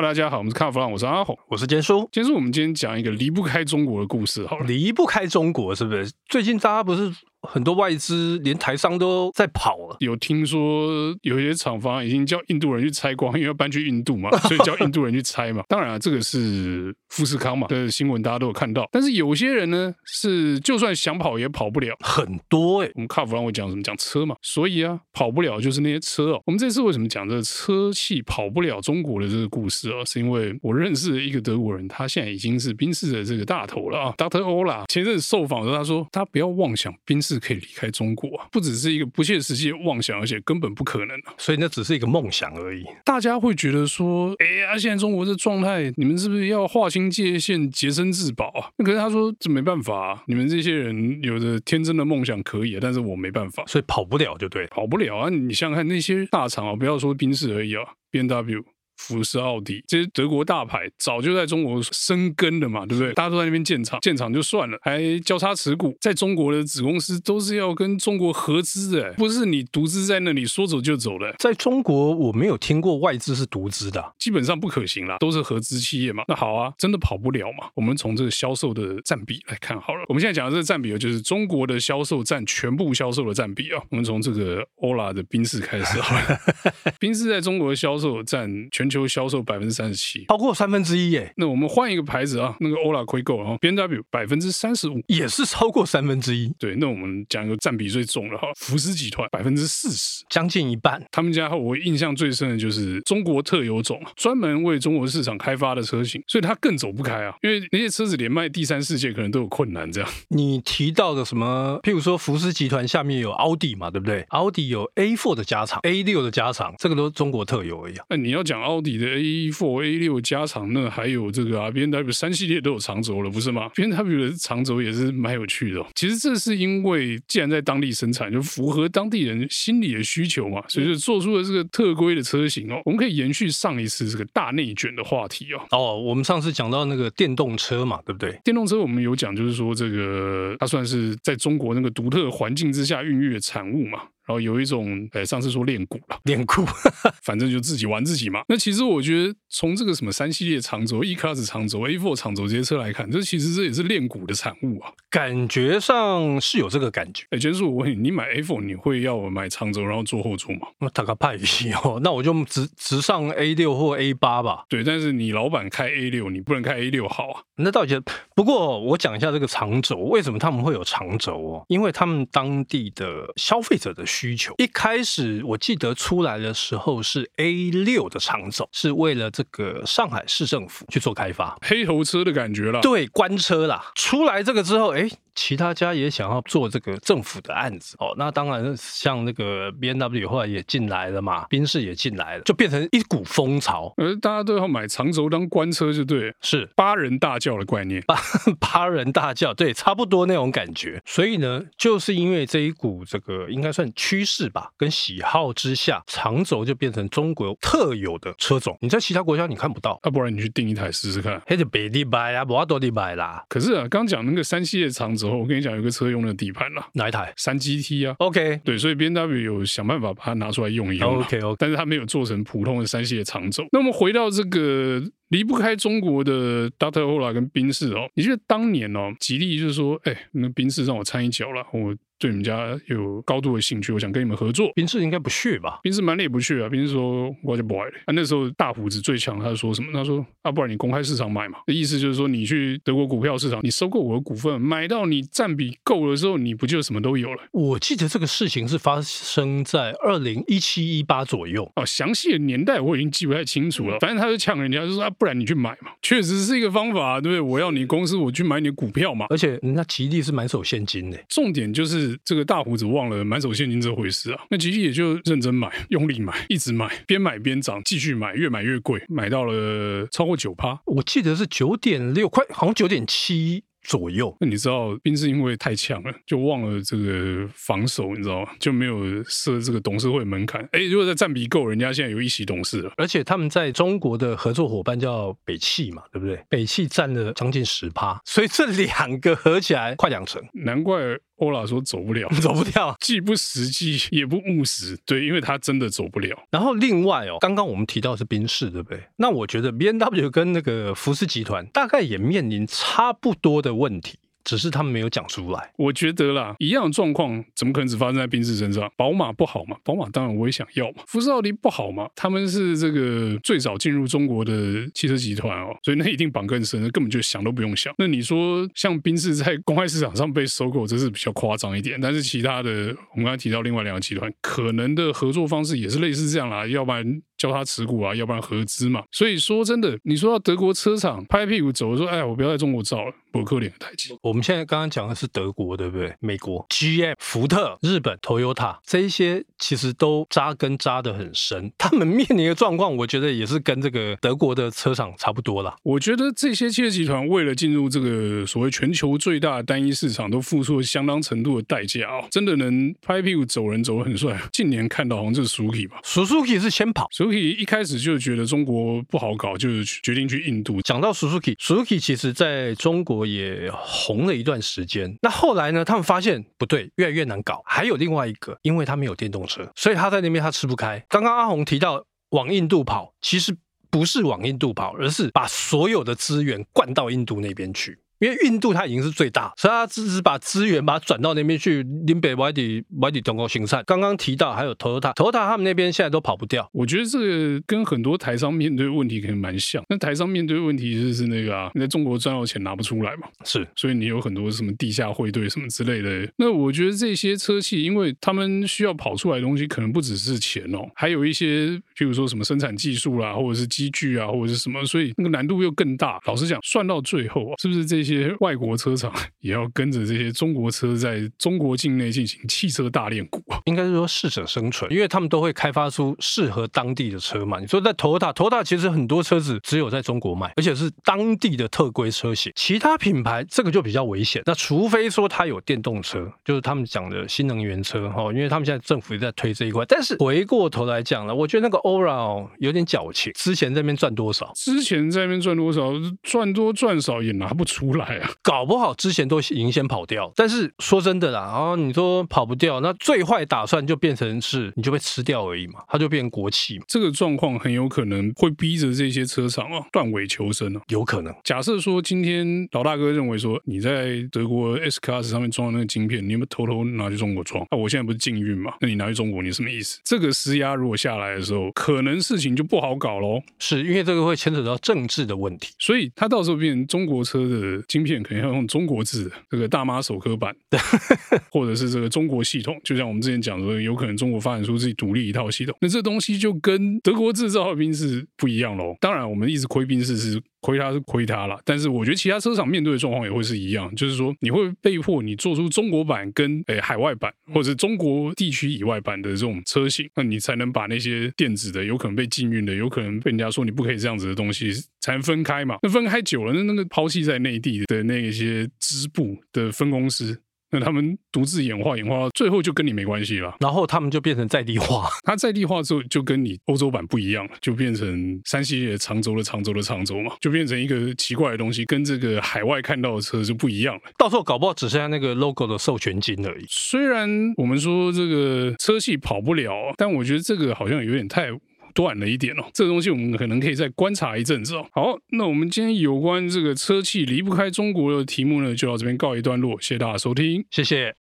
大家好，我们是卡弗朗，我是阿红，我是坚叔。坚叔，我们今天讲一个离不开中国的故事，好了，离不开中国是不是？最近大家不是？很多外资连台商都在跑了，有听说有一些厂房已经叫印度人去拆光，因为要搬去印度嘛，所以叫印度人去拆嘛。当然了，这个是富士康嘛的新闻，大家都有看到。但是有些人呢，是就算想跑也跑不了，很多哎、欸。我们卡弗让我讲什么？讲车嘛，所以啊，跑不了就是那些车哦。我们这次为什么讲这个车系跑不了中国的这个故事啊？是因为我认识的一个德国人，他现在已经是宾士的这个大头了啊，Dr. Ola。前阵子受访的时候，他说他不要妄想宾士。是可以离开中国啊，不只是一个不切实际的妄想，而且根本不可能啊！所以那只是一个梦想而已。大家会觉得说，哎呀，现在中国这状态，你们是不是要划清界限、洁身自保啊？那可是他说这没办法啊，你们这些人有着天真的梦想可以啊，但是我没办法，所以跑不了就对，跑不了啊！你想想看那些大厂啊，不要说宾士而已啊，BMW。福斯、奥迪这些德国大牌早就在中国生根了嘛，对不对？大家都在那边建厂，建厂就算了，还交叉持股，在中国的子公司都是要跟中国合资的，不是你独资在那里说走就走的。在中国，我没有听过外资是独资的，基本上不可行啦，都是合资企业嘛。那好啊，真的跑不了嘛？我们从这个销售的占比来看好了。我们现在讲的这个占比就是中国的销售占全部销售的占比啊。我们从这个欧拉的宾士开始好了，宾士在中国的销售占全球销售百分之三十七，超过三分之一耶。那我们换一个牌子啊，那个欧拉亏够了哈，B N W 百分之三十五，也是超过三分之一。对，那我们讲一个占比最重的哈，福斯集团百分之四十，将近一半。他们家我印象最深的就是中国特有种，专门为中国市场开发的车型，所以它更走不开啊，因为那些车子连卖第三世界可能都有困难。这样，你提到的什么？譬如说福斯集团下面有奥迪嘛，对不对？奥迪有 A4 的加长，A6 的加长，这个都是中国特有而已。那你要讲奥迪的。A4、A6 加长，那还有这个啊 B N W 三系列都有长轴了，不是吗？B N W 的长轴也是蛮有趣的。其实这是因为既然在当地生产，就符合当地人心理的需求嘛，所以就做出了这个特规的车型哦。我们可以延续上一次这个大内卷的话题哦。哦，我们上次讲到那个电动车嘛，对不对？电动车我们有讲，就是说这个它算是在中国那个独特环境之下孕育的产物嘛。然后有一种，哎，上次说练鼓了，练鼓，反正就自己玩自己嘛。那其实我觉得，从这个什么三系列长轴、E-Class 长轴、A Four 长轴这些车来看，这其实这也是练鼓的产物啊。感觉上是有这个感觉。哎，坚叔，我问你，你买 A4 你会要我买长轴然后坐后座吗？那打个派系哦，那我就直直上 A 六或 A 八吧。对，但是你老板开 A 六，你不能开 A 六好啊。那到底？不过我讲一下这个长轴，为什么他们会有长轴哦？因为他们当地的消费者的需需求一开始我记得出来的时候是 A 六的长轴，是为了这个上海市政府去做开发，黑头车的感觉啦，对，官车啦。出来这个之后，哎。其他家也想要做这个政府的案子哦，那当然像那个 B N W 后来也进来了嘛，宾士也进来了，就变成一股风潮，而大家都要买长轴当官车，就对，是。八人大轿的概念，八 八人大轿，对，差不多那种感觉。所以呢，就是因为这一股这个应该算趋势吧，跟喜好之下，长轴就变成中国特有的车种，你在其他国家你看不到，要、啊、不然你去订一台试试看，还是别地买啊，不要多地买啦。可是啊，刚讲那个三系列长轴。我跟你讲，有个车用的底盘了，哪一台？三 GT 啊。OK，对，所以 BMW 有想办法把它拿出来用一用。OK OK，但是它没有做成普通的三系的长轴。那我们回到这个离不开中国的 Dr. Ola 跟宾士哦，你觉得当年哦，吉利就是说，哎，那宾士让我掺一脚了，我。对你们家有高度的兴趣，我想跟你们合作。宾士应该不屑吧？宾士满脸不屑啊！宾士说我就不爱了。啊，那时候大胡子最强，他说什么？他说啊，不然你公开市场买嘛。的意思就是说，你去德国股票市场，你收购我的股份，买到你占比够了之后，你不就什么都有了？我记得这个事情是发生在二零一七一八左右哦，详细的年代我已经记不太清楚了。反正他就呛人家，就说啊，不然你去买嘛，确实是一个方法，对不对？我要你公司，我去买你的股票嘛。而且人家吉利是满手现金的，重点就是这个大胡子。忘了满手现金这回事啊！那吉利也就认真买，用力买，一直买，边买边涨，继续买，越买越贵，买到了超过九趴，我记得是九点六块，好像九点七。左右，那你知道宾是因为太强了，就忘了这个防守，你知道吗？就没有设这个董事会门槛。哎，如果在占比够，人家现在有一席董事了。而且他们在中国的合作伙伴叫北汽嘛，对不对？北汽占了将近十趴，所以这两个合起来快两成。难怪欧拉说走不了，走不掉，既不实际也不务实。对，因为他真的走不了。然后另外哦，刚刚我们提到的是宾士，对不对？那我觉得 B N W 跟那个福斯集团大概也面临差不多的问题。只是他们没有讲出来。我觉得啦，一样的状况怎么可能只发生在宾士身上？宝马不好嘛？宝马当然我也想要嘛。福斯奥迪不好嘛？他们是这个最早进入中国的汽车集团哦，所以那一定绑更深，根本就想都不用想。那你说像宾士在公开市场上被收购，这是比较夸张一点。但是其他的，我们刚才提到另外两个集团，可能的合作方式也是类似这样啦，要不然。叫他持股啊，要不然合资嘛。所以说真的，你说到德国车厂拍屁股走，说哎，我不要在中国造了，不可怜的台积。我们现在刚刚讲的是德国，对不对？美国 GM、福特、日本 Toyota 这一些其实都扎根扎得很深，他们面临的状况，我觉得也是跟这个德国的车厂差不多啦。我觉得这些汽车集团为了进入这个所谓全球最大的单一市场，都付出了相当程度的代价哦。真的能拍屁股走人走得很帅。近年看到好像就是 Suzuki 吧，Suzuki 是先跑。一开始就觉得中国不好搞，就决定去印度。讲到 Suzuki，Suzuki 其实在中国也红了一段时间。那后来呢，他们发现不对，越来越难搞。还有另外一个，因为他没有电动车，所以他在那边他吃不开。刚刚阿红提到往印度跑，其实不是往印度跑，而是把所有的资源灌到印度那边去。因为印度它已经是最大，所以它只是把资源把它转到那边去。林北外地外地中国生产，刚刚提到还有 Toyota，Toyota 他们那边现在都跑不掉。我觉得这个跟很多台商面对问题可能蛮像。那台商面对问题就是那个啊，你在中国赚到钱拿不出来嘛，是，所以你有很多什么地下汇兑什么之类的。那我觉得这些车企，因为他们需要跑出来的东西，可能不只是钱哦，还有一些，譬如说什么生产技术啦，或者是机具啊，或者是什么，所以那个难度又更大。老实讲，算到最后啊，是不是这些外国车？厂也要跟着这些中国车在中国境内进行汽车大练股啊，应该是说适者生存，因为他们都会开发出适合当地的车嘛。你说在 Toyota，Toyota 其实很多车子只有在中国卖，而且是当地的特规车型。其他品牌这个就比较危险。那除非说它有电动车，就是他们讲的新能源车哈，因为他们现在政府也在推这一块。但是回过头来讲了，我觉得那个 Ora 有点矫情，之前在那边赚多少？之前在那边赚多少？赚多赚少也拿不出来啊，搞不。好，之前都已经先跑掉，但是说真的啦，然后你说跑不掉，那最坏打算就变成是你就被吃掉而已嘛，它就变成国企嘛。这个状况很有可能会逼着这些车厂啊断尾求生啊，有可能。假设说今天老大哥认为说你在德国 S Class 上面装的那个晶片，你有没有偷偷拿去中国装？那、啊、我现在不是禁运嘛？那你拿去中国，你什么意思？这个施压如果下来的时候，可能事情就不好搞喽。是因为这个会牵扯到政治的问题，所以它到时候变成中国车的晶片，可能要用。中国制的这个大妈手刻板，或者是这个中国系统，就像我们之前讲的，有可能中国发展出自己独立一套系统，那这东西就跟德国制造的宾士不一样喽。当然，我们一直亏兵士是亏他是亏他了，但是我觉得其他车厂面对的状况也会是一样，就是说你会被迫你做出中国版跟诶海外版或者中国地区以外版的这种车型，那你才能把那些电子的有可能被禁运的，有可能被人家说你不可以这样子的东西才能分开嘛。那分开久了，那那个抛弃在内地的那些支部的分公司。那他们独自演化演化到最后就跟你没关系了，然后他们就变成在地化。它在地化之后就跟你欧洲版不一样了，就变成三系列长轴的长轴的长轴嘛，就变成一个奇怪的东西，跟这个海外看到的车就不一样了。到时候搞不好只剩下那个 logo 的授权金而已。虽然我们说这个车系跑不了，但我觉得这个好像有点太。断了一点哦，这个东西我们可能可以再观察一阵子哦。好，那我们今天有关这个车企离不开中国的题目呢，就到这边告一段落，谢谢大家收听，谢谢。